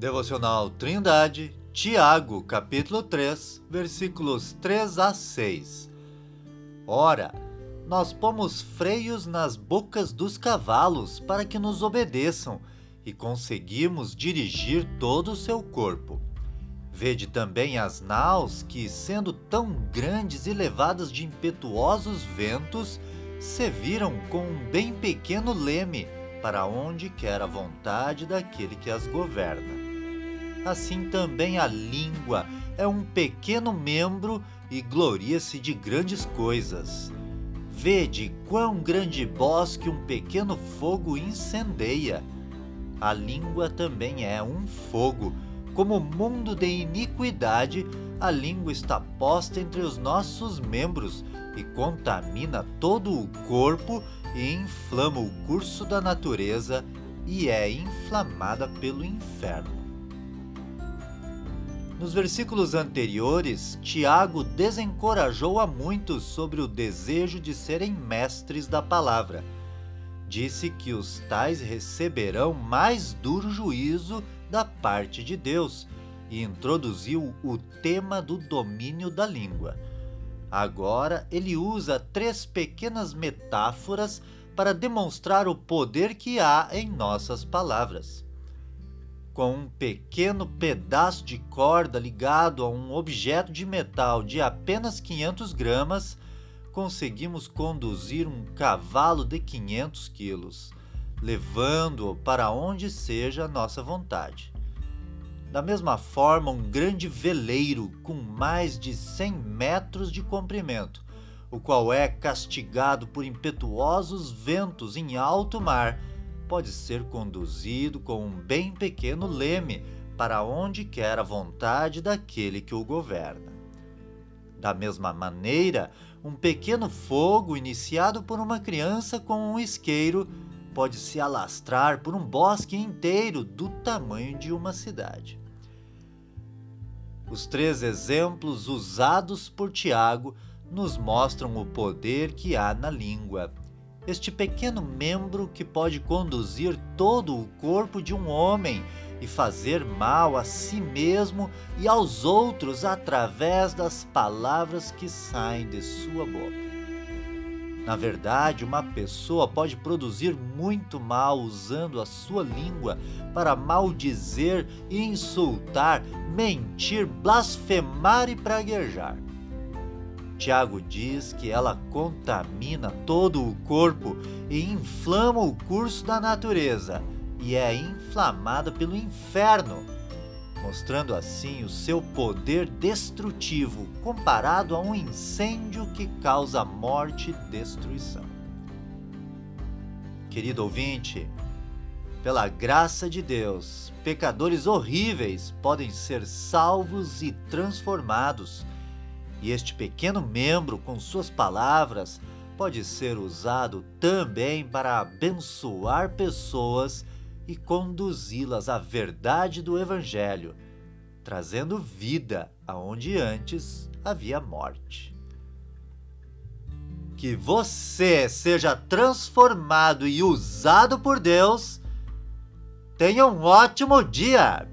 Devocional Trindade, Tiago, capítulo 3, versículos 3 a 6. Ora, nós pomos freios nas bocas dos cavalos para que nos obedeçam e conseguimos dirigir todo o seu corpo. Vede também as naus que, sendo tão grandes e levadas de impetuosos ventos, se viram com um bem pequeno leme para onde quer a vontade daquele que as governa assim também a língua é um pequeno membro e gloria-se de grandes coisas. Vede quão grande bosque um pequeno fogo incendeia. A língua também é um fogo. Como mundo de iniquidade, a língua está posta entre os nossos membros e contamina todo o corpo e inflama o curso da natureza e é inflamada pelo inferno. Nos versículos anteriores, Tiago desencorajou a muitos sobre o desejo de serem mestres da palavra. Disse que os tais receberão mais duro juízo da parte de Deus e introduziu o tema do domínio da língua. Agora ele usa três pequenas metáforas para demonstrar o poder que há em nossas palavras com um pequeno pedaço de corda ligado a um objeto de metal de apenas 500 gramas, conseguimos conduzir um cavalo de 500 quilos, levando-o para onde seja a nossa vontade. Da mesma forma, um grande veleiro com mais de 100 metros de comprimento, o qual é castigado por impetuosos ventos em alto mar, pode ser conduzido com um bem pequeno leme para onde quer a vontade daquele que o governa. Da mesma maneira, um pequeno fogo iniciado por uma criança com um isqueiro pode se alastrar por um bosque inteiro do tamanho de uma cidade. Os três exemplos usados por Tiago nos mostram o poder que há na língua este pequeno membro que pode conduzir todo o corpo de um homem e fazer mal a si mesmo e aos outros através das palavras que saem de sua boca. Na verdade, uma pessoa pode produzir muito mal usando a sua língua para maldizer insultar, mentir, blasfemar e praguejar. Tiago diz que ela contamina todo o corpo e inflama o curso da natureza e é inflamada pelo inferno, mostrando assim o seu poder destrutivo comparado a um incêndio que causa morte e destruição. Querido ouvinte, pela graça de Deus, pecadores horríveis podem ser salvos e transformados e este pequeno membro, com suas palavras, pode ser usado também para abençoar pessoas e conduzi-las à verdade do Evangelho, trazendo vida aonde antes havia morte. Que você seja transformado e usado por Deus. Tenha um ótimo dia!